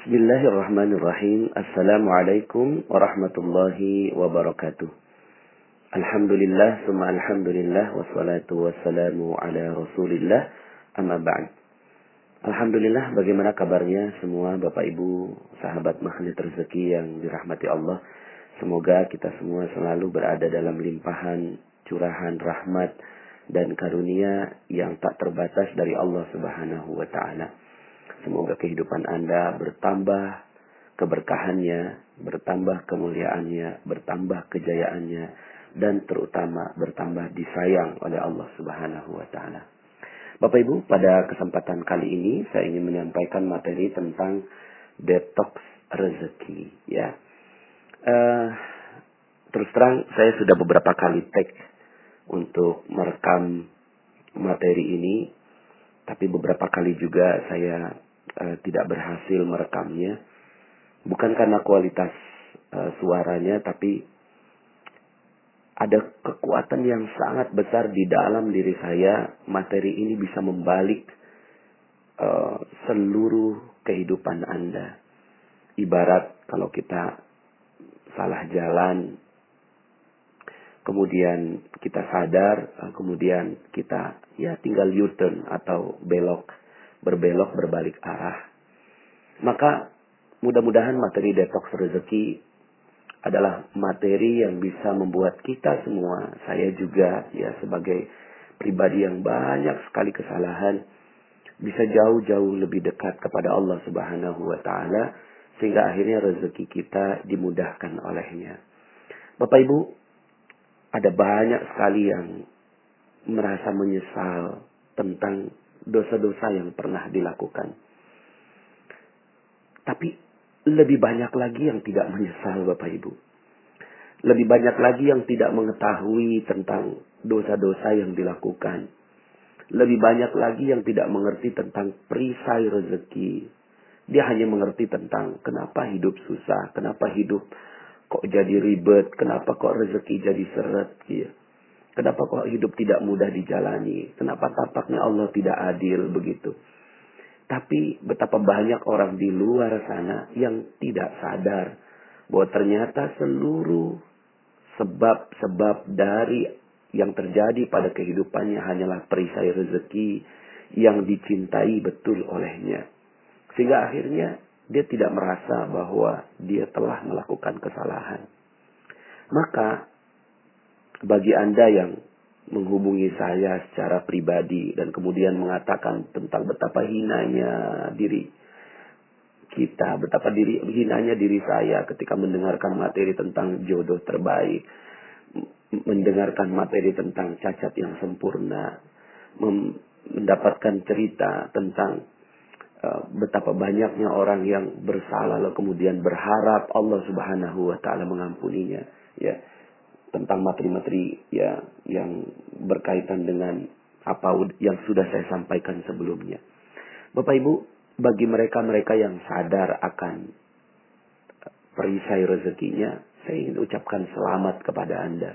Bismillahirrahmanirrahim. Assalamualaikum warahmatullahi wabarakatuh. Alhamdulillah, summa alhamdulillah, wassalatu wassalamu ala rasulillah, amma ba'd. Alhamdulillah, bagaimana kabarnya semua Bapak Ibu, sahabat magnet rezeki yang dirahmati Allah. Semoga kita semua selalu berada dalam limpahan, curahan, rahmat, dan karunia yang tak terbatas dari Allah Subhanahu wa taala. Semoga kehidupan Anda bertambah keberkahannya, bertambah kemuliaannya, bertambah kejayaannya, dan terutama bertambah disayang oleh Allah Subhanahu wa taala. Bapak Ibu, pada kesempatan kali ini saya ingin menyampaikan materi tentang detox rezeki, ya. Uh, terus terang saya sudah beberapa kali tag untuk merekam materi ini, tapi beberapa kali juga saya uh, tidak berhasil merekamnya. Bukan karena kualitas uh, suaranya, tapi ada kekuatan yang sangat besar di dalam diri saya. Materi ini bisa membalik uh, seluruh kehidupan Anda. Ibarat kalau kita salah jalan, kemudian kita sadar, kemudian kita ya tinggal U-turn atau belok berbelok berbalik arah. Maka mudah-mudahan materi detox rezeki adalah materi yang bisa membuat kita semua, saya juga ya sebagai pribadi yang banyak sekali kesalahan, bisa jauh-jauh lebih dekat kepada Allah Subhanahu wa taala sehingga akhirnya rezeki kita dimudahkan olehnya. Bapak Ibu, ada banyak sekali yang merasa menyesal tentang dosa-dosa yang pernah dilakukan. Tapi lebih banyak lagi yang tidak menyesal Bapak Ibu. Lebih banyak lagi yang tidak mengetahui tentang dosa-dosa yang dilakukan. Lebih banyak lagi yang tidak mengerti tentang perisai rezeki. Dia hanya mengerti tentang kenapa hidup susah, kenapa hidup kok jadi ribet, kenapa kok rezeki jadi seret. Ya. Kenapa kok hidup tidak mudah dijalani? Kenapa tapaknya Allah tidak adil begitu? Tapi betapa banyak orang di luar sana yang tidak sadar bahwa ternyata seluruh sebab-sebab dari yang terjadi pada kehidupannya hanyalah perisai rezeki yang dicintai betul olehnya. Sehingga akhirnya dia tidak merasa bahwa dia telah melakukan kesalahan. Maka bagi Anda yang menghubungi saya secara pribadi dan kemudian mengatakan tentang betapa hinanya diri kita, betapa diri hinanya diri saya ketika mendengarkan materi tentang jodoh terbaik, mendengarkan materi tentang cacat yang sempurna, mendapatkan cerita tentang uh, betapa banyaknya orang yang bersalah lalu kemudian berharap Allah Subhanahu wa taala mengampuninya, ya tentang materi-materi ya yang berkaitan dengan apa yang sudah saya sampaikan sebelumnya. Bapak Ibu, bagi mereka-mereka yang sadar akan perisai rezekinya, saya ingin ucapkan selamat kepada Anda.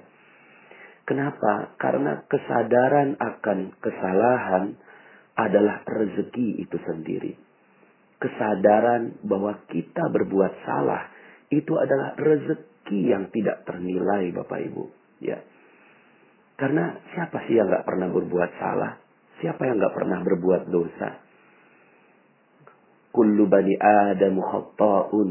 Kenapa? Karena kesadaran akan kesalahan adalah rezeki itu sendiri. Kesadaran bahwa kita berbuat salah itu adalah rezeki rezeki yang tidak ternilai Bapak Ibu. Ya. Karena siapa sih yang nggak pernah berbuat salah? Siapa yang nggak pernah berbuat dosa? Kullu bani Adam khatta'un.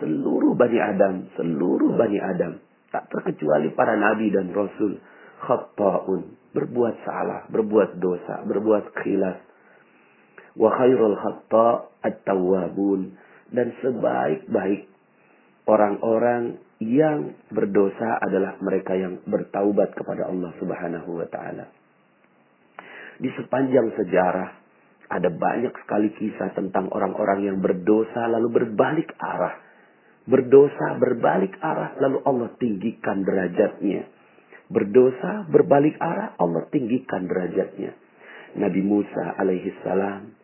Seluruh bani Adam, seluruh bani Adam, tak terkecuali para nabi dan rasul, khatta'un, berbuat salah, berbuat dosa, berbuat khilaf. Wa khairul khatta' at-tawwabun dan sebaik-baik orang-orang yang berdosa adalah mereka yang bertaubat kepada Allah Subhanahu wa taala. Di sepanjang sejarah ada banyak sekali kisah tentang orang-orang yang berdosa lalu berbalik arah. Berdosa berbalik arah lalu Allah tinggikan derajatnya. Berdosa berbalik arah Allah tinggikan derajatnya. Nabi Musa alaihi salam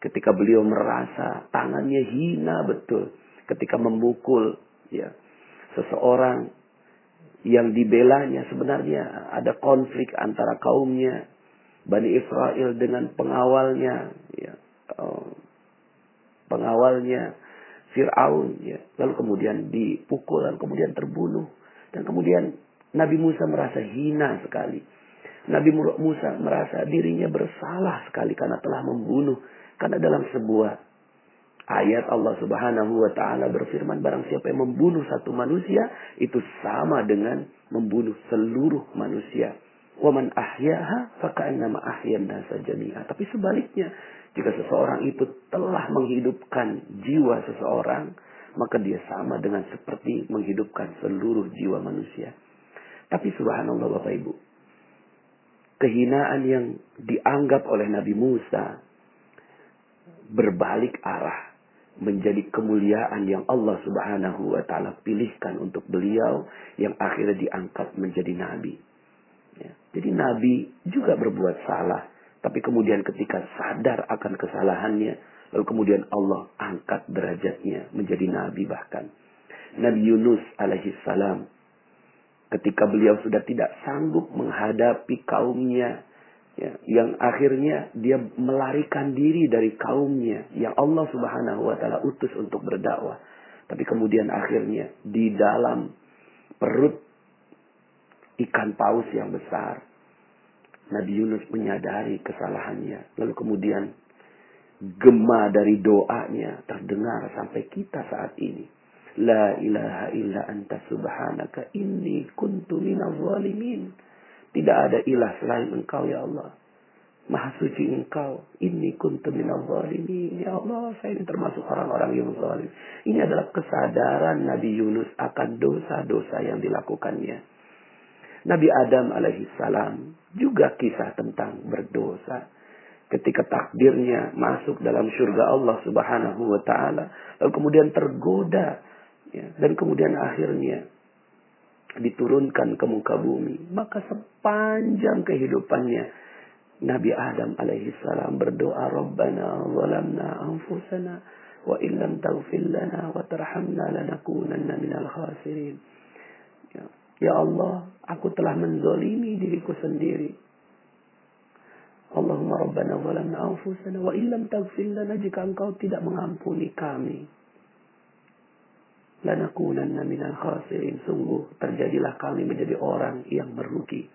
ketika beliau merasa tangannya hina betul ketika memukul ya seseorang yang dibelanya sebenarnya ada konflik antara kaumnya Bani Israel dengan pengawalnya ya oh, pengawalnya Fir'aun ya. Lalu kemudian dipukul dan kemudian terbunuh. Dan kemudian Nabi Musa merasa hina sekali. Nabi Musa merasa dirinya bersalah sekali karena telah membunuh. Karena dalam sebuah ayat Allah Subhanahu wa taala berfirman barang siapa yang membunuh satu manusia itu sama dengan membunuh seluruh manusia. Waman ahyaha faka'annama ahyan jami'a. Tapi sebaliknya, jika seseorang itu telah menghidupkan jiwa seseorang, maka dia sama dengan seperti menghidupkan seluruh jiwa manusia. Tapi subhanallah Bapak Ibu, kehinaan yang dianggap oleh Nabi Musa berbalik arah menjadi kemuliaan yang Allah Subhanahu wa taala pilihkan untuk beliau yang akhirnya diangkat menjadi nabi. Ya. Jadi Nabi juga berbuat salah. Tapi kemudian ketika sadar akan kesalahannya. Lalu kemudian Allah angkat derajatnya menjadi Nabi bahkan. Nabi Yunus alaihi salam. Ketika beliau sudah tidak sanggup menghadapi kaumnya. Ya, yang akhirnya dia melarikan diri dari kaumnya. Yang Allah subhanahu wa ta'ala utus untuk berdakwah. Tapi kemudian akhirnya di dalam perut ikan paus yang besar. Nabi Yunus menyadari kesalahannya. Lalu kemudian gema dari doanya terdengar sampai kita saat ini. La ilaha illa anta subhanaka inni kuntu minal zalimin. Tidak ada ilah selain engkau ya Allah. Maha suci engkau. Ini kuntu zalimin. Ya Allah, saya ini termasuk orang-orang yang zalim. Ini adalah kesadaran Nabi Yunus akan dosa-dosa yang dilakukannya. Nabi Adam alaihi salam juga kisah tentang berdosa. Ketika takdirnya masuk dalam surga Allah subhanahu wa ta'ala. Lalu kemudian tergoda. Ya, dan kemudian akhirnya diturunkan ke muka bumi. Maka sepanjang kehidupannya Nabi Adam alaihi salam berdoa Rabbana zalamna anfusana wa illam taghfir lana wa tarhamna lanakunanna minal khasirin. Ya. Ya Allah, aku telah menzolimi diriku sendiri. Allahumma rabbana zalamna anfusana wa illam taghfir lana jika engkau tidak mengampuni kami. Lanakunanna minal khasirin. Sungguh terjadilah kami menjadi orang yang merugi.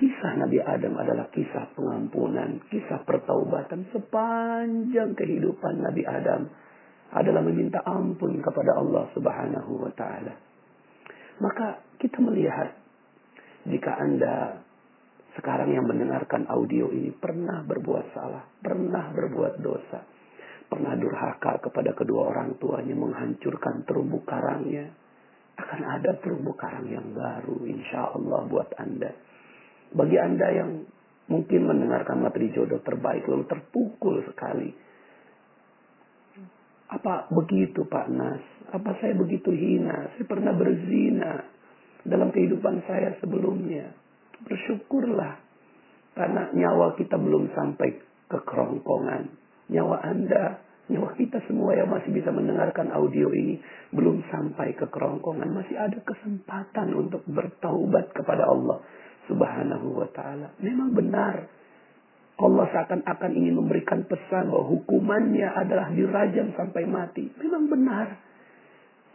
Kisah Nabi Adam adalah kisah pengampunan, kisah pertaubatan sepanjang kehidupan Nabi Adam adalah meminta ampun kepada Allah Subhanahu wa taala. Maka kita melihat jika Anda sekarang yang mendengarkan audio ini pernah berbuat salah, pernah berbuat dosa, pernah durhaka kepada kedua orang tuanya, menghancurkan terumbu karangnya, akan ada terumbu karang yang baru insya Allah buat Anda. Bagi Anda yang mungkin mendengarkan materi jodoh terbaik lalu terpukul sekali apa begitu Pak Nas? Apa saya begitu hina? Saya pernah berzina dalam kehidupan saya sebelumnya. Bersyukurlah. Karena nyawa kita belum sampai ke kerongkongan. Nyawa Anda, nyawa kita semua yang masih bisa mendengarkan audio ini belum sampai ke kerongkongan. Masih ada kesempatan untuk bertaubat kepada Allah subhanahu wa ta'ala. Memang benar Allah seakan-akan ingin memberikan pesan bahwa hukumannya adalah dirajam sampai mati. Memang benar.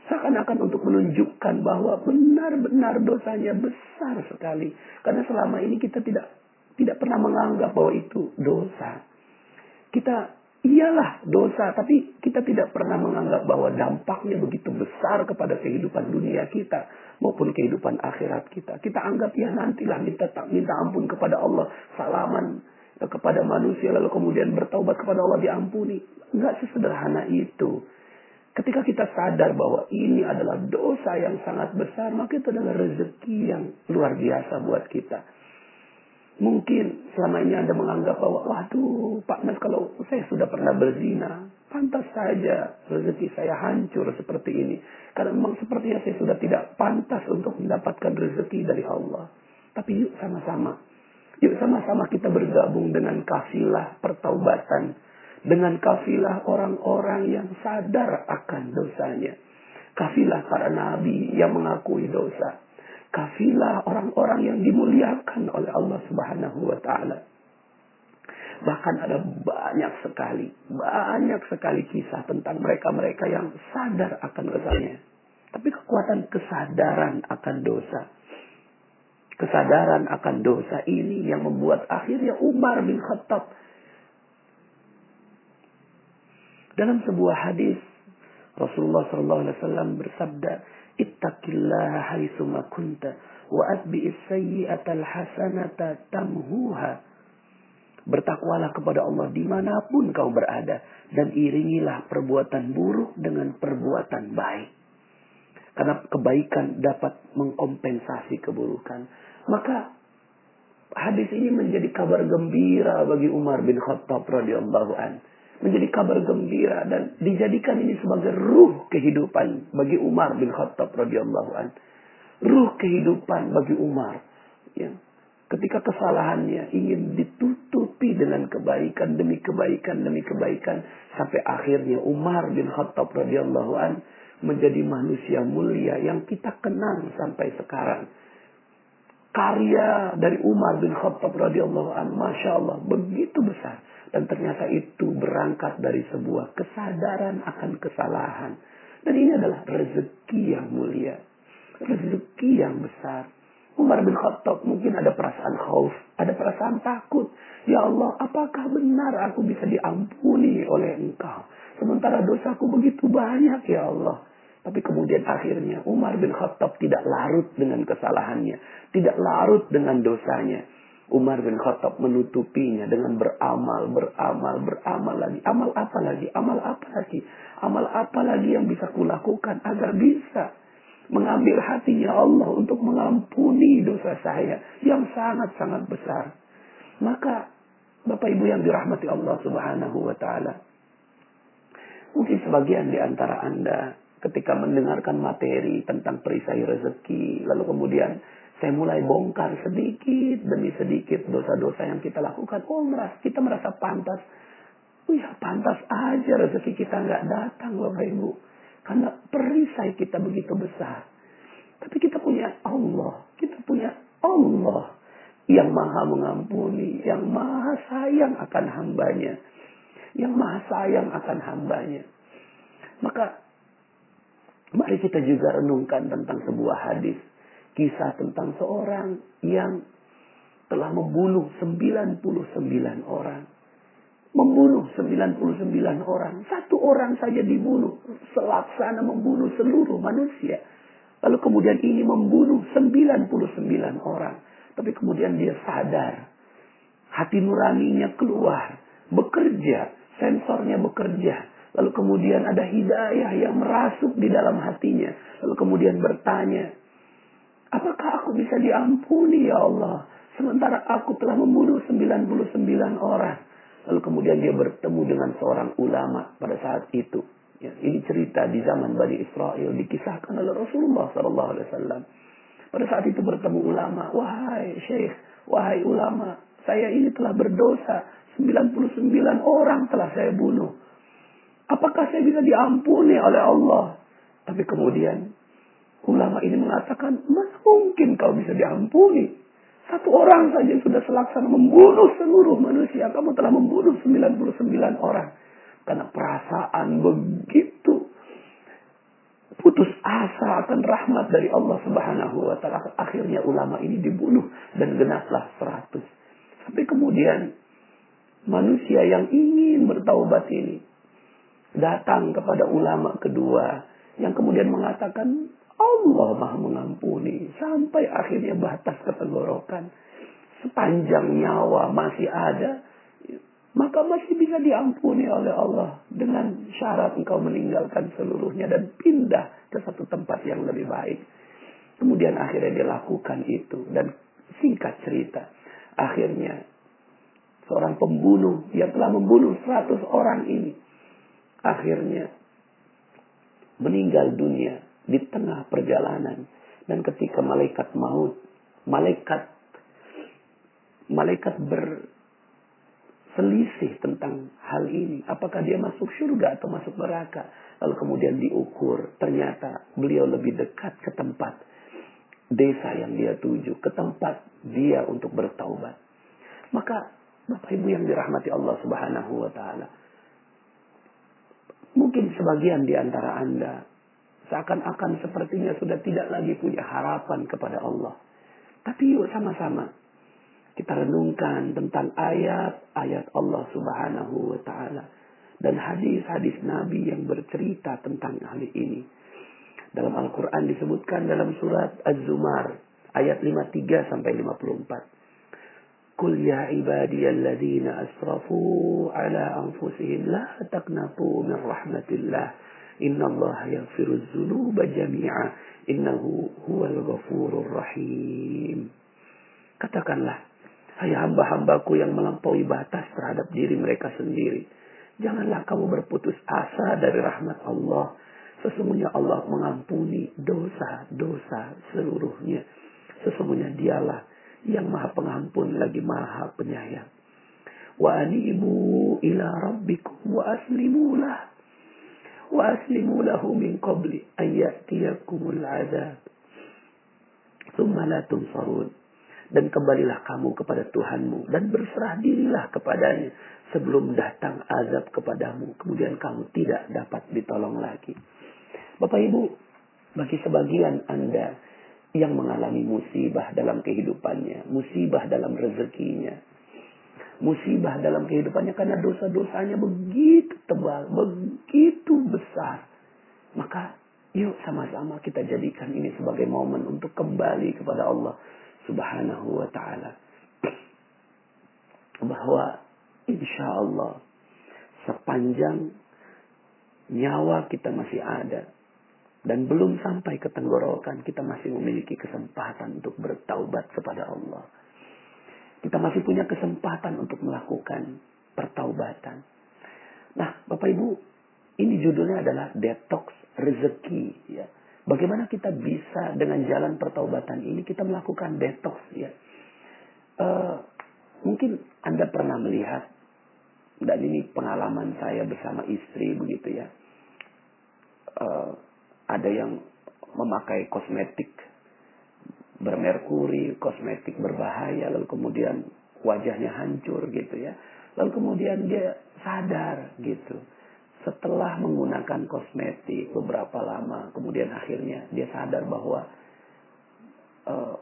Seakan-akan untuk menunjukkan bahwa benar-benar dosanya besar sekali. Karena selama ini kita tidak tidak pernah menganggap bahwa itu dosa. Kita iyalah dosa, tapi kita tidak pernah menganggap bahwa dampaknya begitu besar kepada kehidupan dunia kita maupun kehidupan akhirat kita. Kita anggap ya nantilah minta minta ampun kepada Allah, salaman kepada manusia lalu kemudian bertaubat kepada Allah diampuni. Enggak sesederhana itu. Ketika kita sadar bahwa ini adalah dosa yang sangat besar, maka itu adalah rezeki yang luar biasa buat kita. Mungkin selama ini Anda menganggap bahwa, waduh Pak Mas kalau saya sudah pernah berzina, pantas saja rezeki saya hancur seperti ini. Karena memang sepertinya saya sudah tidak pantas untuk mendapatkan rezeki dari Allah. Tapi yuk sama-sama Yuk sama-sama kita bergabung dengan kafilah pertaubatan. Dengan kafilah orang-orang yang sadar akan dosanya. Kafilah para nabi yang mengakui dosa. Kafilah orang-orang yang dimuliakan oleh Allah subhanahu wa ta'ala. Bahkan ada banyak sekali, banyak sekali kisah tentang mereka-mereka yang sadar akan dosanya. Tapi kekuatan kesadaran akan dosa. Kesadaran akan dosa ini yang membuat akhirnya Umar bin Khattab dalam sebuah hadis Rasulullah SAW bersabda, "Ittaqillaha haitsuma kunta wa atbi'is sayyi'atal hasanata tamhuha." Bertakwalah kepada Allah di mana pun kau berada. Dan iringilah perbuatan buruk dengan perbuatan baik. Karena kebaikan dapat mengkompensasi keburukan. Maka hadis ini menjadi kabar gembira bagi Umar bin Khattab radhiyallahu an. Menjadi kabar gembira dan dijadikan ini sebagai ruh kehidupan bagi Umar bin Khattab radhiyallahu an. Ruh kehidupan bagi Umar. Ya. Ketika kesalahannya ingin ditutupi dengan kebaikan demi kebaikan demi kebaikan sampai akhirnya Umar bin Khattab radhiyallahu an menjadi manusia mulia yang kita kenang sampai sekarang. Karya dari Umar bin Khattab radhiyallahu an, masya Allah begitu besar dan ternyata itu berangkat dari sebuah kesadaran akan kesalahan. Dan ini adalah rezeki yang mulia, rezeki yang besar. Umar bin Khattab mungkin ada perasaan khauf, ada perasaan takut. Ya Allah, apakah benar aku bisa diampuni oleh engkau? Sementara dosaku begitu banyak ya Allah. Tapi kemudian akhirnya Umar bin Khattab tidak larut dengan kesalahannya. Tidak larut dengan dosanya. Umar bin Khattab menutupinya dengan beramal, beramal, beramal lagi. Amal apa lagi? Amal apa lagi? Amal apa lagi yang bisa kulakukan agar bisa mengambil hatinya Allah untuk mengampuni dosa saya yang sangat-sangat besar. Maka Bapak Ibu yang dirahmati Allah Subhanahu wa taala. Mungkin sebagian di antara Anda ketika mendengarkan materi tentang perisai rezeki, lalu kemudian saya mulai bongkar sedikit demi sedikit dosa-dosa yang kita lakukan. Oh, merasa, kita merasa pantas. Oh ya, pantas aja rezeki kita nggak datang, Bapak Ibu. Karena perisai kita begitu besar. Tapi kita punya Allah. Kita punya Allah yang maha mengampuni. Yang maha sayang akan hambanya. Yang maha sayang akan hambanya. Maka mari kita juga renungkan tentang sebuah hadis. Kisah tentang seorang yang telah membunuh 99 orang membunuh 99 orang. Satu orang saja dibunuh. Selaksana membunuh seluruh manusia. Lalu kemudian ini membunuh 99 orang. Tapi kemudian dia sadar. Hati nuraninya keluar. Bekerja. Sensornya bekerja. Lalu kemudian ada hidayah yang merasuk di dalam hatinya. Lalu kemudian bertanya. Apakah aku bisa diampuni ya Allah? Sementara aku telah membunuh 99 orang. Lalu kemudian dia bertemu dengan seorang ulama pada saat itu. Ya, ini cerita di zaman Bani Israel dikisahkan oleh Rasulullah Sallallahu Alaihi Wasallam. Pada saat itu bertemu ulama, wahai syekh, wahai ulama, saya ini telah berdosa, 99 orang telah saya bunuh. Apakah saya bisa diampuni oleh Allah? Tapi kemudian ulama ini mengatakan, mana mungkin kau bisa diampuni? Satu orang saja sudah selaksana membunuh seluruh manusia. Kamu telah membunuh 99 orang. Karena perasaan begitu putus asa akan rahmat dari Allah Subhanahu wa taala. Akhirnya ulama ini dibunuh dan genaplah 100. Tapi kemudian manusia yang ingin bertaubat ini datang kepada ulama kedua yang kemudian mengatakan Allah maha mengampuni. Sampai akhirnya batas ketenggorokan. Sepanjang nyawa masih ada. Maka masih bisa diampuni oleh Allah. Dengan syarat engkau meninggalkan seluruhnya. Dan pindah ke satu tempat yang lebih baik. Kemudian akhirnya dia lakukan itu. Dan singkat cerita. Akhirnya seorang pembunuh yang telah membunuh 100 orang ini. Akhirnya meninggal dunia di tengah perjalanan. Dan ketika malaikat maut malaikat malaikat berselisih tentang hal ini. Apakah dia masuk surga atau masuk neraka? Lalu kemudian diukur ternyata beliau lebih dekat ke tempat desa yang dia tuju ke tempat dia untuk bertaubat. Maka Bapak Ibu yang dirahmati Allah Subhanahu wa taala. Mungkin sebagian di antara Anda seakan-akan sepertinya sudah tidak lagi punya harapan kepada Allah. Tapi yuk sama-sama kita renungkan tentang ayat-ayat Allah Subhanahu wa taala dan hadis-hadis Nabi yang bercerita tentang hal ini. Dalam Al-Qur'an disebutkan dalam surat Az-Zumar ayat 53 sampai 54. Qul ya ibadiyalladzina asrafu ala anfusihim la taqnatu min rahmatillah. Innallaha yaghfiruz dzunuba jami'a innahu huwal ghafurur rahim. Katakanlah Hai hamba-hambaku yang melampaui batas terhadap diri mereka sendiri. Janganlah kamu berputus asa dari rahmat Allah. Sesungguhnya Allah mengampuni dosa-dosa seluruhnya. Sesungguhnya dialah yang maha pengampun lagi maha penyayang. Wa anibu ila rabbikum wa aslimulah. Wa aslimu lahu min qabli ayyatiyakumul azab. Thumma la tunsarun dan kembalilah kamu kepada Tuhanmu dan berserah dirilah kepadanya sebelum datang azab kepadamu kemudian kamu tidak dapat ditolong lagi. Bapak Ibu, bagi sebagian Anda yang mengalami musibah dalam kehidupannya, musibah dalam rezekinya, musibah dalam kehidupannya karena dosa-dosanya begitu tebal, begitu besar. Maka yuk sama-sama kita jadikan ini sebagai momen untuk kembali kepada Allah subhanahu wa ta'ala. Bahwa insya Allah sepanjang nyawa kita masih ada dan belum sampai ke tenggorokan kita masih memiliki kesempatan untuk bertaubat kepada Allah. Kita masih punya kesempatan untuk melakukan pertaubatan. Nah, Bapak Ibu, ini judulnya adalah detox rezeki ya. Bagaimana kita bisa dengan jalan pertaubatan ini kita melakukan detox ya. Uh, mungkin Anda pernah melihat dan ini pengalaman saya bersama istri begitu ya. Uh, ada yang memakai kosmetik bermerkuri, kosmetik berbahaya, lalu kemudian wajahnya hancur gitu ya. Lalu kemudian dia sadar gitu setelah menggunakan kosmetik beberapa lama, kemudian akhirnya dia sadar bahwa uh,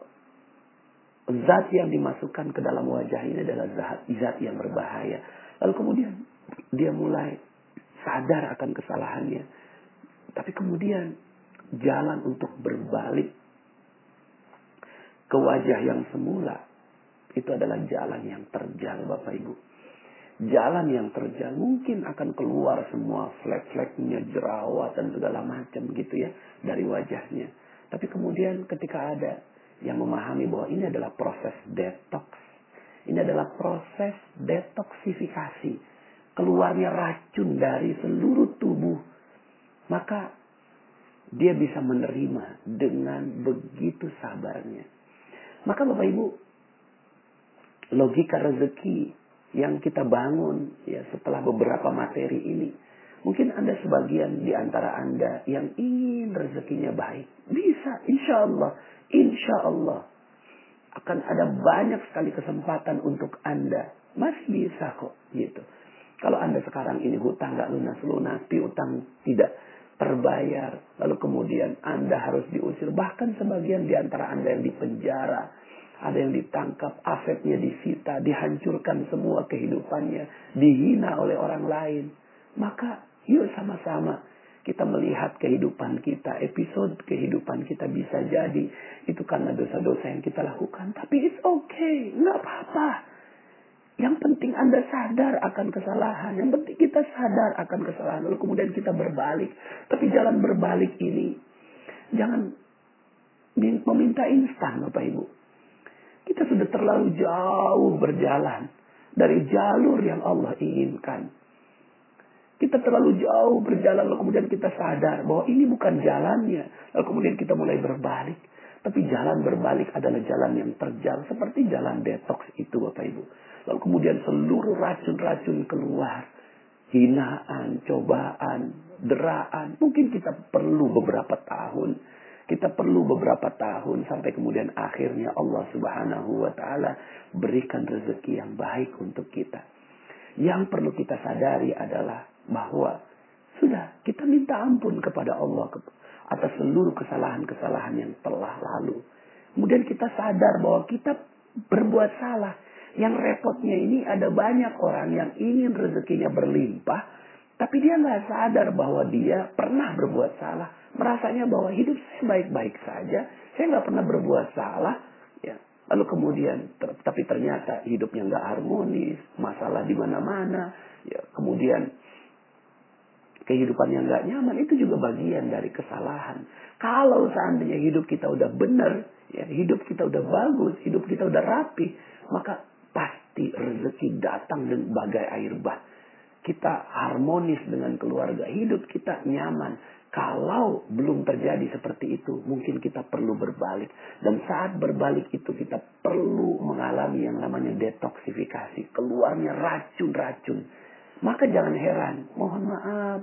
zat yang dimasukkan ke dalam wajah ini adalah zat, zat yang berbahaya. Lalu kemudian dia mulai sadar akan kesalahannya. Tapi kemudian jalan untuk berbalik ke wajah yang semula. Itu adalah jalan yang terjal Bapak Ibu. Jalan yang terjal mungkin akan keluar semua flek-fleknya jerawat dan segala macam gitu ya dari wajahnya. Tapi kemudian ketika ada yang memahami bahwa ini adalah proses detox, ini adalah proses detoksifikasi, keluarnya racun dari seluruh tubuh, maka dia bisa menerima dengan begitu sabarnya. Maka Bapak Ibu, logika rezeki yang kita bangun ya setelah beberapa materi ini. Mungkin Anda sebagian di antara Anda yang ingin rezekinya baik. Bisa, insya Allah. Insya Allah. Akan ada banyak sekali kesempatan untuk Anda. Masih bisa kok gitu. Kalau Anda sekarang ini hutang nggak lunas-lunas, piutang tidak terbayar. Lalu kemudian Anda harus diusir. Bahkan sebagian di antara Anda yang dipenjara ada yang ditangkap, asetnya disita, dihancurkan semua kehidupannya, dihina oleh orang lain. Maka yuk sama-sama kita melihat kehidupan kita, episode kehidupan kita bisa jadi itu karena dosa-dosa yang kita lakukan. Tapi it's okay, nggak apa-apa. Yang penting Anda sadar akan kesalahan. Yang penting kita sadar akan kesalahan. Lalu kemudian kita berbalik. Tapi jalan berbalik ini, jangan meminta instan Bapak Ibu. Kita sudah terlalu jauh berjalan dari jalur yang Allah inginkan. Kita terlalu jauh berjalan lalu kemudian kita sadar bahwa ini bukan jalannya. Lalu kemudian kita mulai berbalik. Tapi jalan berbalik adalah jalan yang terjal. Seperti jalan detox itu Bapak Ibu. Lalu kemudian seluruh racun-racun keluar. Hinaan, cobaan, deraan. Mungkin kita perlu beberapa tahun Kita perlu beberapa tahun sampai kemudian akhirnya Allah Subhanahu wa taala berikan rezeki yang baik untuk kita. Yang perlu kita sadari adalah bahwa sudah kita minta ampun kepada Allah atas seluruh kesalahan-kesalahan yang telah lalu. Kemudian kita sadar bahwa kita berbuat salah. Yang repotnya ini ada banyak orang yang ingin rezekinya berlimpah, tapi dia nggak sadar bahwa dia pernah berbuat salah. Merasanya bahwa hidup saya baik-baik saja, saya nggak pernah berbuat salah. Ya, lalu kemudian, ter tapi ternyata hidupnya nggak harmonis, masalah di mana-mana. Ya, kemudian kehidupan yang nggak nyaman itu juga bagian dari kesalahan. Kalau seandainya hidup kita udah benar, ya hidup kita udah bagus, hidup kita udah rapi, maka pasti rezeki datang dengan bagai air bah. Kita harmonis dengan keluarga, hidup kita nyaman. Kalau belum terjadi seperti itu, mungkin kita perlu berbalik. Dan saat berbalik itu kita perlu mengalami yang namanya detoksifikasi. Keluarnya racun-racun. Maka jangan heran, mohon maaf.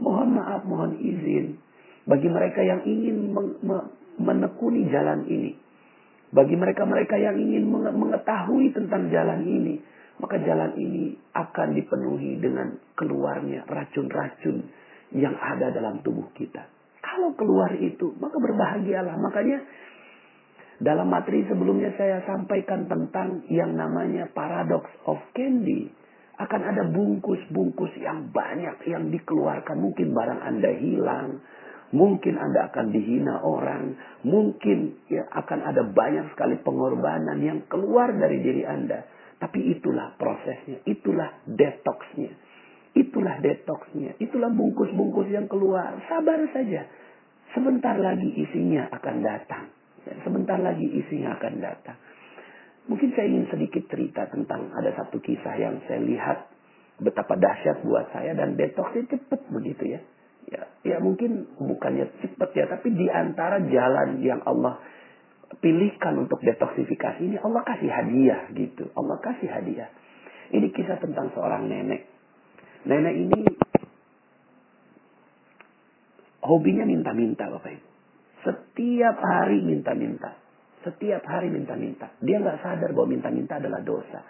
Mohon maaf, mohon izin. Bagi mereka yang ingin menekuni jalan ini. Bagi mereka-mereka yang ingin mengetahui tentang jalan ini, maka jalan ini akan dipenuhi dengan keluarnya racun-racun yang ada dalam tubuh kita. Kalau keluar itu, maka berbahagialah. Makanya dalam materi sebelumnya saya sampaikan tentang yang namanya paradox of candy. Akan ada bungkus-bungkus yang banyak yang dikeluarkan. Mungkin barang Anda hilang, Mungkin Anda akan dihina orang. Mungkin ya, akan ada banyak sekali pengorbanan yang keluar dari diri Anda. Tapi itulah prosesnya. Itulah detoxnya. Itulah detoxnya. Itulah bungkus-bungkus yang keluar. Sabar saja. Sebentar lagi isinya akan datang. Ya, sebentar lagi isinya akan datang. Mungkin saya ingin sedikit cerita tentang ada satu kisah yang saya lihat betapa dahsyat buat saya dan detoxnya cepat begitu ya ya, ya mungkin bukannya cepat ya, tapi di antara jalan yang Allah pilihkan untuk detoksifikasi ini Allah kasih hadiah gitu. Allah kasih hadiah. Ini kisah tentang seorang nenek. Nenek ini hobinya minta-minta Bapak Ibu. Setiap hari minta-minta. Setiap hari minta-minta. Dia nggak sadar bahwa minta-minta adalah dosa.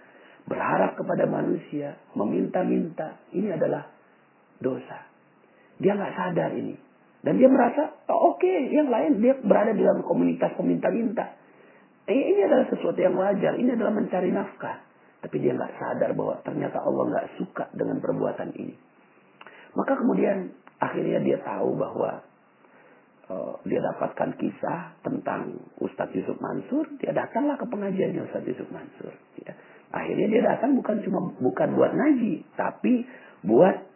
Berharap kepada manusia, meminta-minta, ini adalah dosa. Dia nggak sadar ini. Dan dia merasa, oh, oke, okay, yang lain dia berada dalam komunitas peminta-minta. Eh, ini adalah sesuatu yang wajar. Ini adalah mencari nafkah. Tapi dia nggak sadar bahwa ternyata Allah nggak suka dengan perbuatan ini. Maka kemudian akhirnya dia tahu bahwa dia dapatkan kisah tentang Ustadz Yusuf Mansur. Dia datanglah ke pengajiannya Ustadz Yusuf Mansur. Ya. Akhirnya dia datang bukan cuma bukan buat ngaji, tapi buat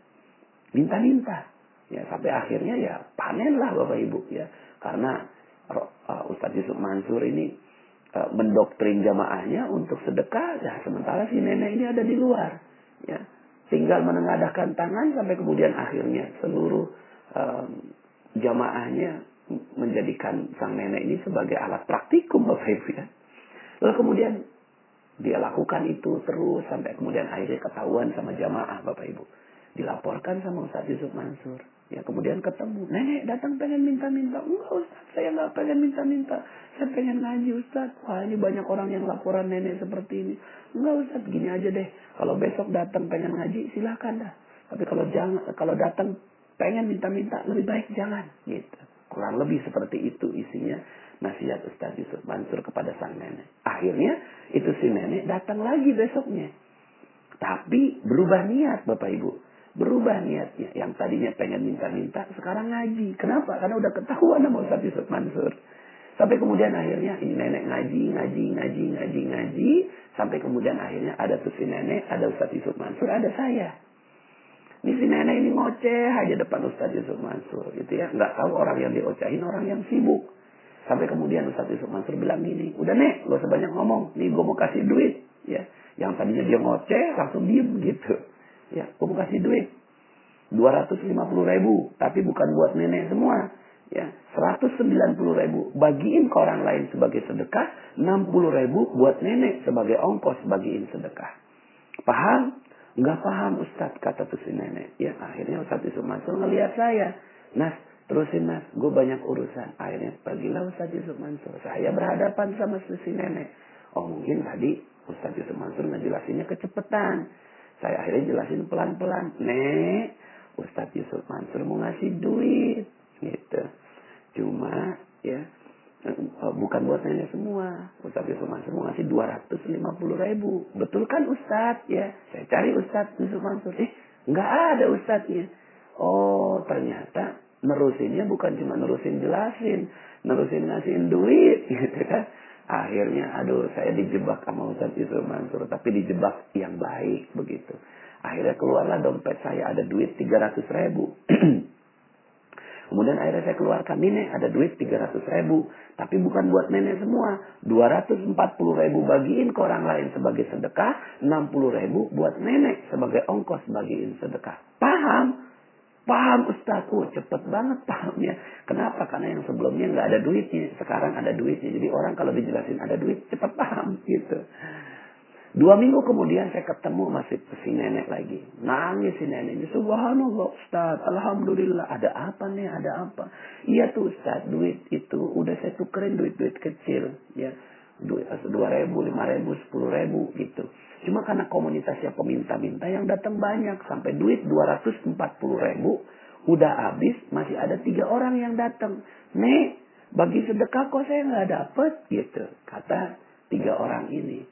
minta-minta. Ya, sampai akhirnya ya panenlah Bapak Ibu ya. Karena uh, Ustadz Yusuf Mansur ini uh, mendoktrin jamaahnya untuk sedekah ya sementara si nenek ini ada di luar ya. Tinggal menengadahkan tangan sampai kemudian akhirnya seluruh um, jamaahnya menjadikan sang nenek ini sebagai alat praktikum Bapak Ibu ya. Lalu kemudian dia lakukan itu terus sampai kemudian akhirnya ketahuan sama jamaah Bapak Ibu. Dilaporkan sama Ustadz Yusuf Mansur. Ya kemudian ketemu, nenek datang pengen minta-minta. Enggak Ustaz, saya nggak pengen minta-minta. Saya pengen ngaji Ustaz. Wah ini banyak orang yang laporan nenek seperti ini. Enggak Ustaz, gini aja deh. Kalau besok datang pengen ngaji, silahkan dah. Tapi kalau jangan, kalau datang pengen minta-minta, lebih baik jangan. Gitu. Kurang lebih seperti itu isinya nasihat Ustaz Yusuf Mansur kepada sang nenek. Akhirnya itu si nenek datang lagi besoknya. Tapi berubah niat Bapak Ibu. Berubah niatnya. Yang tadinya pengen minta-minta, sekarang ngaji. Kenapa? Karena udah ketahuan sama Ustaz Yusuf Mansur. Sampai kemudian akhirnya ini nenek ngaji, ngaji, ngaji, ngaji, ngaji. Sampai kemudian akhirnya ada tuh si nenek, ada Ustaz Yusuf Mansur, ada saya. Ini si nenek ini ngoceh aja depan Ustaz Yusuf Mansur. Gitu ya. Nggak tahu orang yang diocehin orang yang sibuk. Sampai kemudian Ustaz Yusuf Mansur bilang gini, udah nek, gak usah banyak ngomong. Nih gue mau kasih duit. ya Yang tadinya dia ngoceh, langsung diem gitu. Ya, gue mau kasih duit. 250 ribu. Tapi bukan buat nenek semua. Ya, 190 ribu. Bagiin ke orang lain sebagai sedekah. 60 ribu buat nenek sebagai ongkos bagiin sedekah. Paham? Enggak paham Ustadz, kata tuh si nenek. Ya, akhirnya Ustadz Yusuf Mansur ngeliat saya. Nah, Terusin mas, gue banyak urusan. Akhirnya pergilah Ustaz Yusuf Mansur. Saya berhadapan sama si nenek. Oh mungkin tadi Ustaz Yusuf Mansur ngejelasinnya kecepetan. Saya akhirnya jelasin pelan-pelan. Nek, Ustaz Yusuf Mansur mau ngasih duit. Gitu. Cuma ya bukan buat nenek semua. Ustaz Yusuf Mansur mau ngasih 250 ribu. Betul kan Ustaz? Ya, saya cari Ustaz Yusuf Mansur. Eh, nggak ada Ustaznya. Oh, ternyata nerusinnya bukan cuma nerusin jelasin, nerusin ngasihin duit, gitu kan. Akhirnya, aduh, saya dijebak sama Ustaz Yusuf Mansur, tapi dijebak yang baik begitu. Akhirnya keluarlah dompet saya ada duit 300 ribu. Kemudian akhirnya saya keluarkan, nenek ada duit 300 ribu. Tapi bukan buat nenek semua. 240 ribu bagiin ke orang lain sebagai sedekah. 60 ribu buat nenek sebagai ongkos bagiin sedekah. Paham? Paham Ustaz, oh, cepet banget pahamnya. Kenapa? Karena yang sebelumnya nggak ada duitnya, sekarang ada duitnya. Jadi orang kalau dijelasin ada duit, cepet paham gitu. Dua minggu kemudian saya ketemu masih si nenek lagi. Nangis si neneknya. Subhanallah Ustaz. Alhamdulillah. Ada apa nih? Ada apa? Iya tuh Ustaz. Duit itu udah saya tukerin duit-duit kecil. Ya. Duit dua ribu, lima ribu, sepuluh ribu gitu. Cuma karena komunitasnya peminta-minta yang datang banyak. Sampai duit dua ratus empat puluh ribu. Udah habis. Masih ada tiga orang yang datang. Nek, bagi sedekah kok saya nggak dapet gitu. Kata tiga orang ini.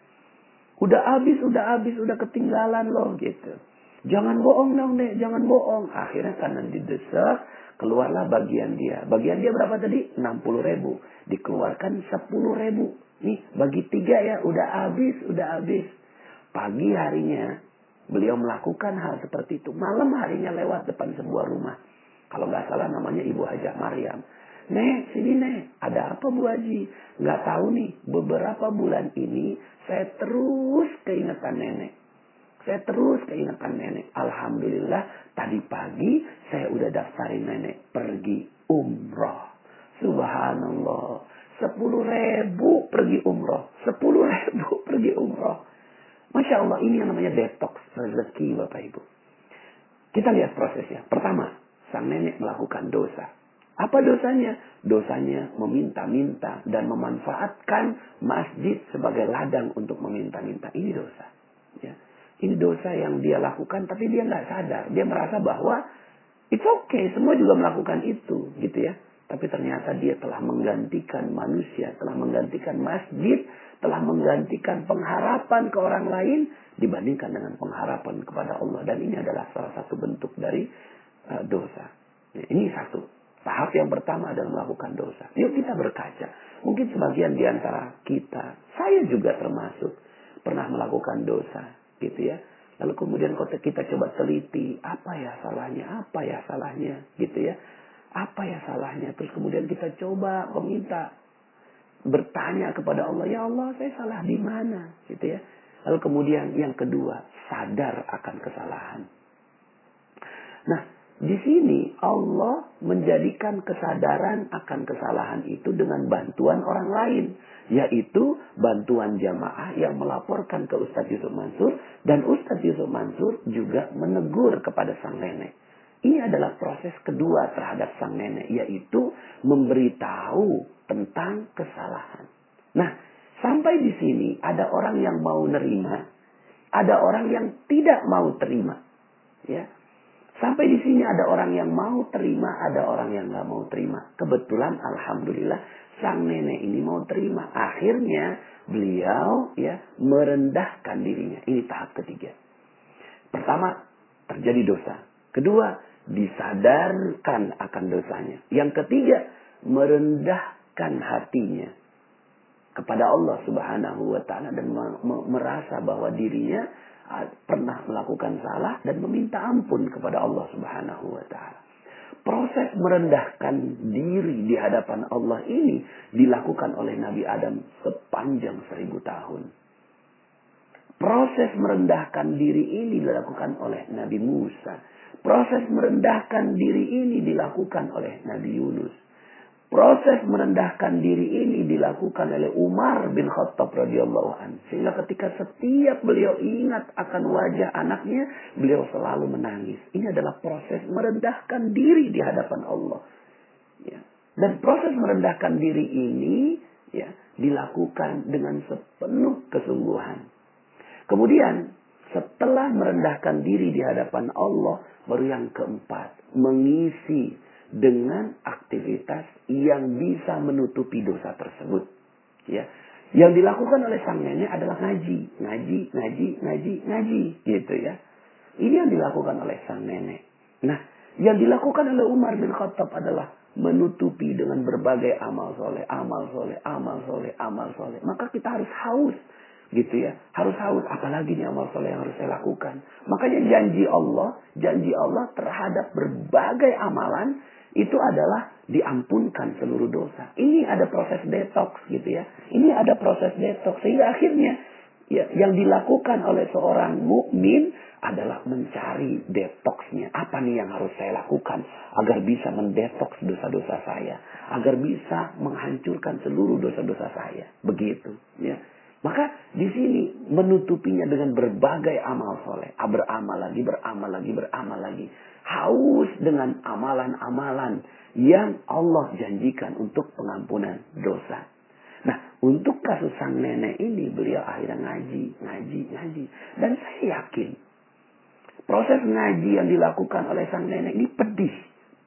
Udah habis, udah habis, udah ketinggalan loh gitu. Jangan bohong dong deh, jangan bohong. Akhirnya karena didesak, keluarlah bagian dia. Bagian dia berapa tadi? 60 ribu. Dikeluarkan 10 ribu. Nih bagi tiga ya, udah habis, udah habis. Pagi harinya beliau melakukan hal seperti itu. Malam harinya lewat depan sebuah rumah. Kalau nggak salah namanya Ibu Hajah Maryam. Nek, sini nek. Ada apa Bu Haji? Nggak tahu nih. Beberapa bulan ini saya terus keingetan nenek. Saya terus keingetan nenek. Alhamdulillah tadi pagi saya udah daftarin nenek pergi umroh. Subhanallah. Sepuluh ribu pergi umroh. Sepuluh ribu pergi umroh. Masya Allah ini yang namanya detox rezeki Bapak Ibu. Kita lihat prosesnya. Pertama, sang nenek melakukan dosa. Apa dosanya? Dosanya meminta-minta dan memanfaatkan masjid sebagai ladang untuk meminta-minta. Ini dosa. Ya. Ini dosa yang dia lakukan tapi dia nggak sadar. Dia merasa bahwa it's okay, semua juga melakukan itu, gitu ya. Tapi ternyata dia telah menggantikan manusia, telah menggantikan masjid, telah menggantikan pengharapan ke orang lain dibandingkan dengan pengharapan kepada Allah. Dan ini adalah salah satu bentuk dari uh, dosa. Ya, ini satu. Tahap yang pertama adalah melakukan dosa. Yuk kita berkaca. Mungkin sebagian di antara kita, saya juga termasuk, pernah melakukan dosa. Gitu ya. Lalu kemudian kita coba teliti, apa ya salahnya, apa ya salahnya, gitu ya. Apa ya salahnya. Terus kemudian kita coba meminta, bertanya kepada Allah, ya Allah saya salah di mana, gitu ya. Lalu kemudian yang kedua, sadar akan kesalahan. Nah, di sini Allah menjadikan kesadaran akan kesalahan itu dengan bantuan orang lain. Yaitu bantuan jamaah yang melaporkan ke Ustadz Yusuf Mansur. Dan Ustadz Yusuf Mansur juga menegur kepada sang nenek. Ini adalah proses kedua terhadap sang nenek. Yaitu memberitahu tentang kesalahan. Nah sampai di sini ada orang yang mau nerima. Ada orang yang tidak mau terima. Ya, Sampai di sini ada orang yang mau terima, ada orang yang nggak mau terima. Kebetulan Alhamdulillah sang nenek ini mau terima. Akhirnya beliau ya merendahkan dirinya. Ini tahap ketiga. Pertama, terjadi dosa. Kedua, disadarkan akan dosanya. Yang ketiga, merendahkan hatinya kepada Allah Subhanahu wa taala dan merasa bahwa dirinya pernah melakukan salah dan meminta ampun kepada Allah Subhanahu wa taala. Proses merendahkan diri di hadapan Allah ini dilakukan oleh Nabi Adam sepanjang seribu tahun. Proses merendahkan diri ini dilakukan oleh Nabi Musa. Proses merendahkan diri ini dilakukan oleh Nabi Yunus. Proses merendahkan diri ini dilakukan oleh Umar bin Khattab radhiyallahu an. Sehingga ketika setiap beliau ingat akan wajah anaknya, beliau selalu menangis. Ini adalah proses merendahkan diri di hadapan Allah. Ya. Dan proses merendahkan diri ini ya dilakukan dengan sepenuh kesungguhan. Kemudian setelah merendahkan diri di hadapan Allah, baru yang keempat, mengisi dengan aktivitas yang bisa menutupi dosa tersebut. Ya. Yang dilakukan oleh sang nenek adalah ngaji, ngaji, ngaji, ngaji, ngaji, gitu ya. Ini yang dilakukan oleh sang nenek. Nah, yang dilakukan oleh Umar bin Khattab adalah menutupi dengan berbagai amal soleh, amal soleh, amal soleh, amal soleh. Maka kita harus haus, gitu ya. Harus haus, apalagi nih amal soleh yang harus saya lakukan. Makanya janji Allah, janji Allah terhadap berbagai amalan itu adalah diampunkan seluruh dosa. Ini ada proses detox gitu ya. Ini ada proses detox sehingga akhirnya ya, yang dilakukan oleh seorang mukmin adalah mencari detoxnya. Apa nih yang harus saya lakukan agar bisa mendetoks dosa-dosa saya, agar bisa menghancurkan seluruh dosa-dosa saya. Begitu, ya. Maka di sini menutupinya dengan berbagai amal soleh. Beramal lagi, beramal lagi, beramal lagi haus dengan amalan-amalan yang Allah janjikan untuk pengampunan dosa. Nah, untuk kasus sang nenek ini beliau akhirnya ngaji, ngaji, ngaji. Dan saya yakin proses ngaji yang dilakukan oleh sang nenek ini pedih.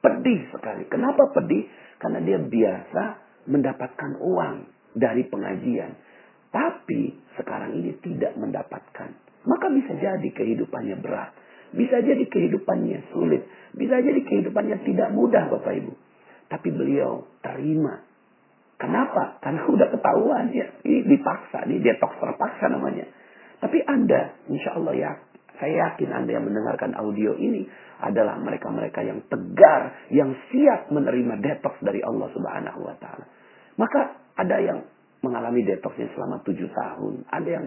Pedih sekali. Kenapa pedih? Karena dia biasa mendapatkan uang dari pengajian. Tapi sekarang ini tidak mendapatkan. Maka bisa jadi kehidupannya berat. Bisa jadi kehidupannya sulit. Bisa jadi kehidupannya tidak mudah Bapak Ibu. Tapi beliau terima. Kenapa? Karena udah ketahuan ya. Ini dipaksa. Ini detox terpaksa namanya. Tapi Anda, insya Allah ya, saya yakin Anda yang mendengarkan audio ini adalah mereka-mereka yang tegar, yang siap menerima detox dari Allah Subhanahu wa taala. Maka ada yang mengalami detoxnya selama tujuh tahun, ada yang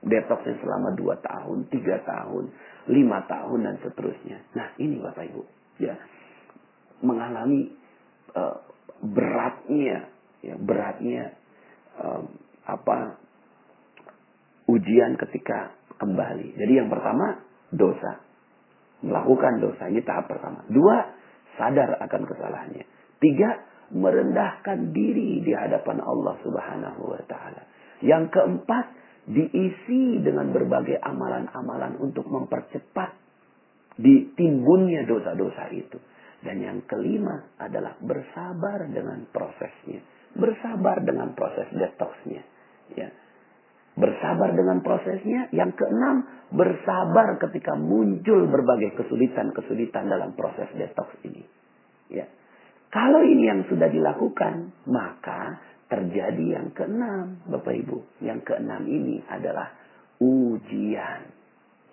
detoxnya selama dua tahun, tiga tahun, lima tahun dan seterusnya. Nah ini Bapak Ibu, ya mengalami uh, beratnya, ya beratnya um, apa ujian ketika kembali. Jadi yang pertama dosa, melakukan dosa ini tahap pertama. Dua sadar akan kesalahannya. Tiga merendahkan diri di hadapan Allah Subhanahu wa taala. Yang keempat diisi dengan berbagai amalan-amalan untuk mempercepat ditimbunnya dosa-dosa itu. Dan yang kelima adalah bersabar dengan prosesnya. Bersabar dengan proses detoxnya. Ya. Bersabar dengan prosesnya. Yang keenam, bersabar ketika muncul berbagai kesulitan-kesulitan dalam proses detox ini. Ya. Kalau ini yang sudah dilakukan, maka terjadi yang keenam, Bapak Ibu. Yang keenam ini adalah ujian.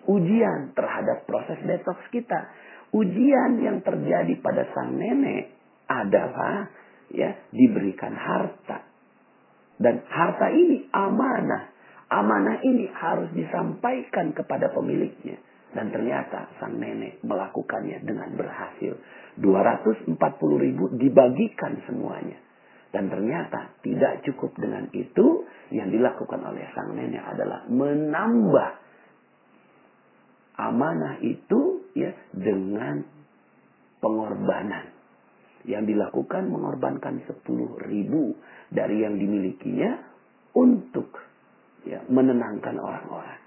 Ujian terhadap proses detox kita. Ujian yang terjadi pada sang nenek adalah ya diberikan harta. Dan harta ini amanah. Amanah ini harus disampaikan kepada pemiliknya. Dan ternyata sang nenek melakukannya dengan berhasil. 240 ribu dibagikan semuanya. Dan ternyata tidak cukup dengan itu, yang dilakukan oleh sang nenek adalah menambah amanah itu ya dengan pengorbanan. Yang dilakukan mengorbankan 10 ribu dari yang dimilikinya untuk ya, menenangkan orang-orang.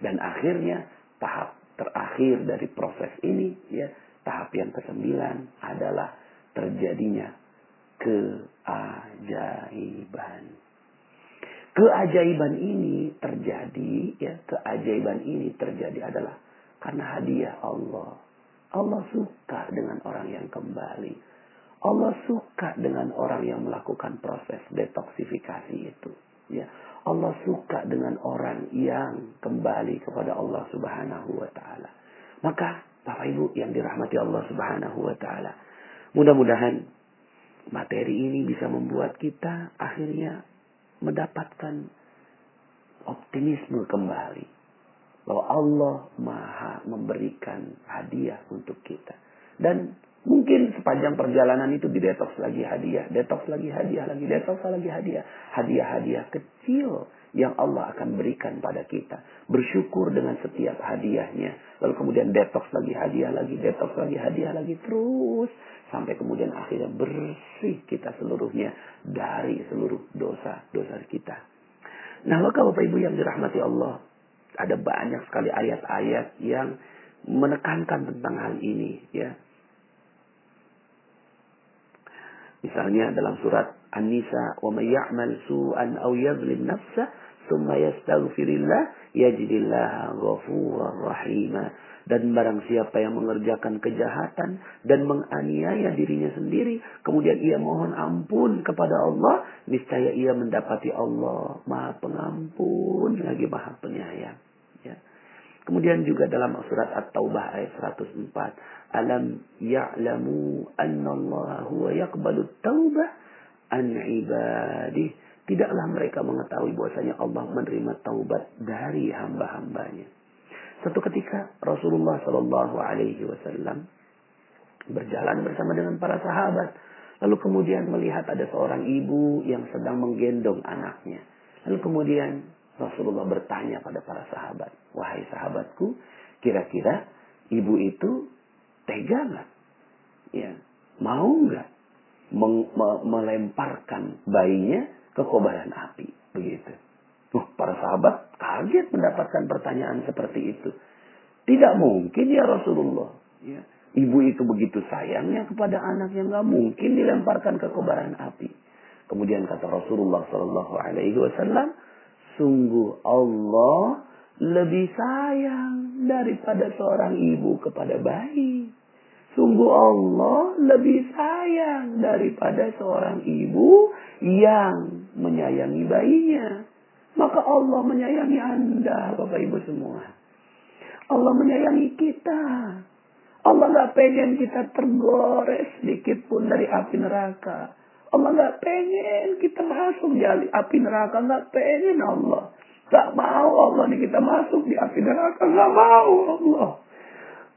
Dan akhirnya tahap terakhir dari proses ini ya tahap yang kesembilan adalah terjadinya keajaiban. Keajaiban ini terjadi, ya, keajaiban ini terjadi adalah karena hadiah Allah. Allah suka dengan orang yang kembali. Allah suka dengan orang yang melakukan proses detoksifikasi itu. Ya, Allah suka dengan orang yang kembali kepada Allah Subhanahu wa taala. Maka Bapak Ibu yang dirahmati Allah Subhanahu wa taala, mudah-mudahan materi ini bisa membuat kita akhirnya mendapatkan optimisme kembali. Bahwa Allah Maha memberikan hadiah untuk kita. Dan Mungkin sepanjang perjalanan itu di detox lagi hadiah, detox lagi hadiah lagi, detox lagi hadiah. Hadiah-hadiah kecil yang Allah akan berikan pada kita. Bersyukur dengan setiap hadiahnya. Lalu kemudian detox lagi hadiah lagi, detox lagi hadiah lagi. Terus sampai kemudian akhirnya bersih kita seluruhnya dari seluruh dosa-dosa kita. Nah maka Bapak Ibu yang dirahmati Allah. Ada banyak sekali ayat-ayat yang menekankan tentang hal ini. ya Misalnya dalam surat An-Nisa, "Wa may ya'mal su'an aw yadhlim nafsa, thumma yastaghfirillah, yajidillah ghafurar rahima." Dan barang siapa yang mengerjakan kejahatan dan menganiaya dirinya sendiri, kemudian ia mohon ampun kepada Allah, niscaya ia mendapati Allah Maha Pengampun lagi Maha Penyayang. Ya. Kemudian juga dalam surat At-Taubah ayat 104, alam ya'lamu anna Allah huwa yaqbalu taubah an ibadih. Tidaklah mereka mengetahui bahwasanya Allah menerima taubat dari hamba-hambanya. Satu ketika Rasulullah Shallallahu Alaihi Wasallam berjalan bersama dengan para sahabat, lalu kemudian melihat ada seorang ibu yang sedang menggendong anaknya. Lalu kemudian Rasulullah bertanya pada para sahabat, wahai sahabatku, kira-kira ibu itu Tega nggak? Ya, mau nggak melemparkan bayinya ke kobaran api? Begitu. Uh, para sahabat kaget mendapatkan pertanyaan seperti itu. Tidak mungkin ya Rasulullah. Ya. Ibu itu begitu sayangnya kepada anaknya nggak mungkin dilemparkan ke kobaran api. Kemudian kata Rasulullah Shallallahu Alaihi Wasallam, sungguh Allah lebih sayang daripada seorang ibu kepada bayi. Sungguh Allah lebih sayang daripada seorang ibu yang menyayangi bayinya. Maka Allah menyayangi Anda, Bapak Ibu semua. Allah menyayangi kita. Allah gak pengen kita tergores sedikit pun dari api neraka. Allah gak pengen kita masuk di api neraka. Gak pengen Allah. Gak mau Allah nih kita masuk di api neraka. Gak mau Allah.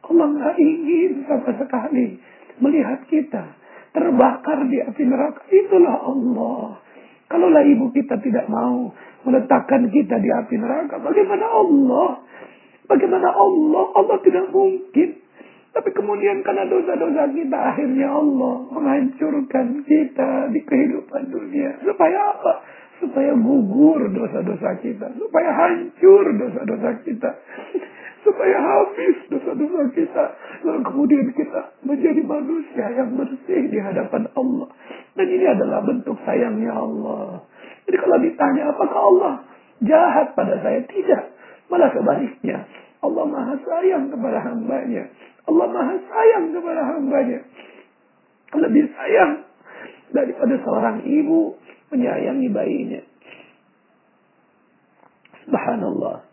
Allah nggak ingin sama sekali melihat kita terbakar di api neraka. Itulah Allah. Kalaulah ibu kita tidak mau meletakkan kita di api neraka, bagaimana Allah? Bagaimana Allah? Allah tidak mungkin. Tapi kemudian karena dosa-dosa kita akhirnya Allah menghancurkan kita di kehidupan dunia. Supaya apa? Supaya gugur dosa-dosa kita. Supaya hancur dosa-dosa kita supaya habis dosa-dosa kita. Lalu kemudian kita menjadi manusia yang bersih di hadapan Allah. Dan ini adalah bentuk sayangnya Allah. Jadi kalau ditanya apakah Allah jahat pada saya? Tidak. Malah sebaliknya. Allah maha sayang kepada hambanya. Allah maha sayang kepada hambanya. Lebih sayang daripada seorang ibu menyayangi bayinya. Subhanallah.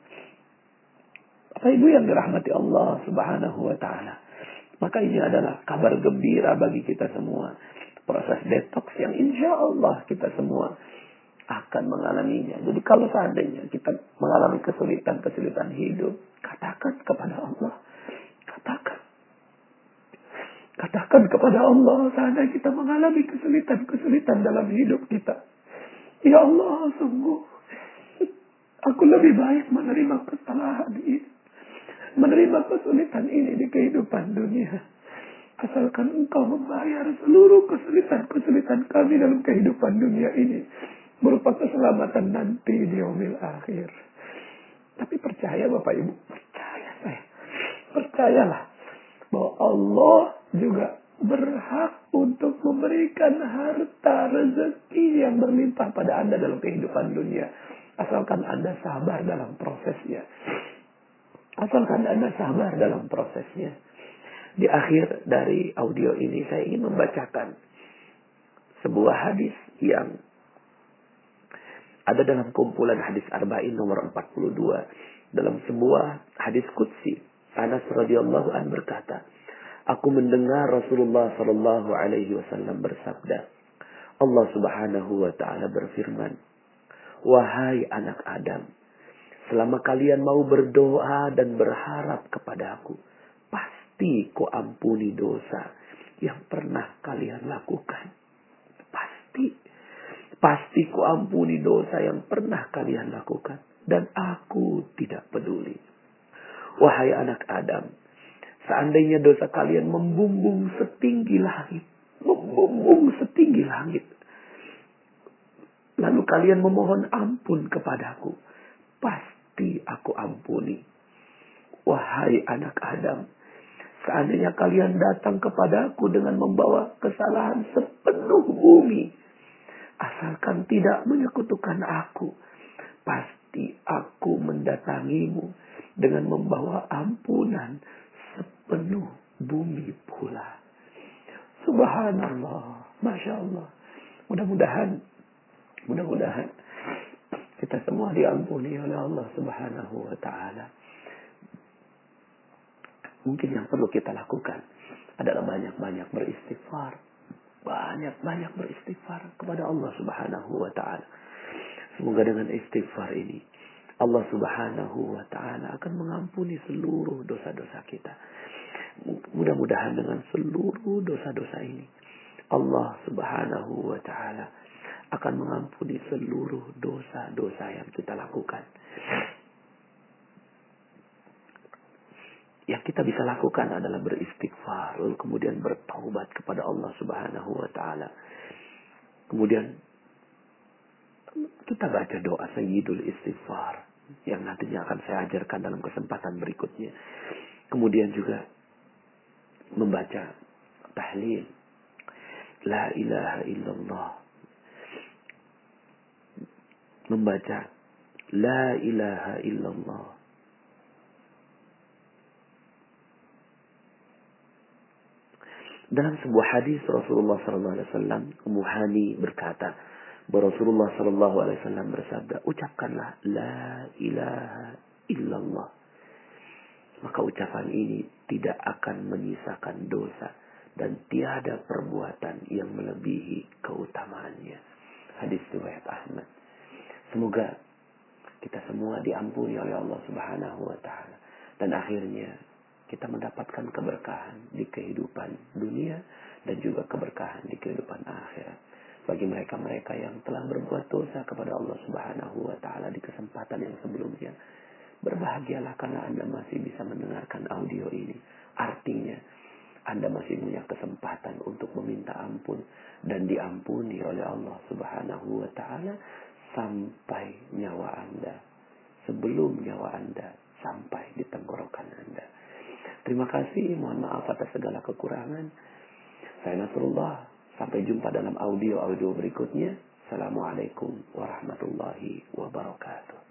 Bapak Ibu yang dirahmati Allah Subhanahu wa taala. Maka ini adalah kabar gembira bagi kita semua. Proses detox yang insya Allah kita semua akan mengalaminya. Jadi kalau seandainya kita mengalami kesulitan-kesulitan hidup, katakan kepada Allah. Katakan. Katakan kepada Allah seandainya kita mengalami kesulitan-kesulitan dalam hidup kita. Ya Allah, sungguh. Aku lebih baik menerima kesalahan ini menerima kesulitan ini di kehidupan dunia. Asalkan engkau membayar seluruh kesulitan-kesulitan kami dalam kehidupan dunia ini. Berupa keselamatan nanti di umil akhir. Tapi percaya Bapak Ibu. Percaya saya. Percayalah. Bahwa Allah juga berhak untuk memberikan harta rezeki yang berlimpah pada Anda dalam kehidupan dunia. Asalkan Anda sabar dalam prosesnya. Asalkan Anda sabar dalam prosesnya. Di akhir dari audio ini saya ingin membacakan sebuah hadis yang ada dalam kumpulan hadis Arba'in nomor 42 dalam sebuah hadis Qudsi. Anas radhiyallahu an berkata, Aku mendengar Rasulullah sallallahu alaihi wasallam bersabda, Allah Subhanahu wa taala berfirman, "Wahai anak Adam, Selama kalian mau berdoa dan berharap kepadaku, pasti ku ampuni dosa. yang pernah kalian lakukan. Pasti, pasti ku ampuni dosa yang pernah kalian lakukan. Dan aku tidak peduli. Wahai anak Adam, seandainya dosa kalian membumbung setinggi langit, membumbung setinggi langit, lalu kalian memohon ampun kepadaku, pasti aku ampuni. Wahai anak Adam, seandainya kalian datang kepadaku dengan membawa kesalahan sepenuh bumi, asalkan tidak menyekutukan aku, pasti aku mendatangimu dengan membawa ampunan sepenuh bumi pula. Subhanallah, Masya Allah. Mudah-mudahan, mudah-mudahan kita semua diampuni oleh Allah Subhanahu wa Ta'ala. Mungkin yang perlu kita lakukan adalah banyak-banyak beristighfar. Banyak-banyak beristighfar kepada Allah subhanahu wa ta'ala. Semoga dengan istighfar ini Allah subhanahu wa ta'ala akan mengampuni seluruh dosa-dosa kita. Mudah-mudahan dengan seluruh dosa-dosa ini Allah subhanahu wa ta'ala akan mengampuni seluruh dosa-dosa yang kita lakukan. yang kita bisa lakukan adalah beristighfar lalu kemudian bertaubat kepada Allah Subhanahu wa taala. Kemudian kita baca doa Sayyidul Istighfar yang nantinya akan saya ajarkan dalam kesempatan berikutnya. Kemudian juga membaca tahlil La ilaha illallah. Membaca La ilaha illallah Dalam sebuah hadis Rasulullah SAW, Ummu Hani berkata, Rasulullah SAW bersabda, ucapkanlah La ilaha illallah. Maka ucapan ini tidak akan menyisakan dosa dan tiada perbuatan yang melebihi keutamaannya. Hadis riwayat Ahmad. Semoga kita semua diampuni oleh Allah Subhanahu wa taala dan akhirnya kita mendapatkan keberkahan di kehidupan dunia dan juga keberkahan di kehidupan akhirat. Bagi mereka-mereka yang telah berbuat dosa kepada Allah Subhanahu wa taala di kesempatan yang sebelumnya, berbahagialah karena Anda masih bisa mendengarkan audio ini. Artinya, Anda masih punya kesempatan untuk meminta ampun dan diampuni oleh Allah Subhanahu wa taala sampai nyawa Anda. Sebelum nyawa Anda sampai di tenggorokan Anda. Terima kasih, mohon maaf atas segala kekurangan. Saya Nasrullah, sampai jumpa dalam audio-audio berikutnya. Assalamualaikum warahmatullahi wabarakatuh.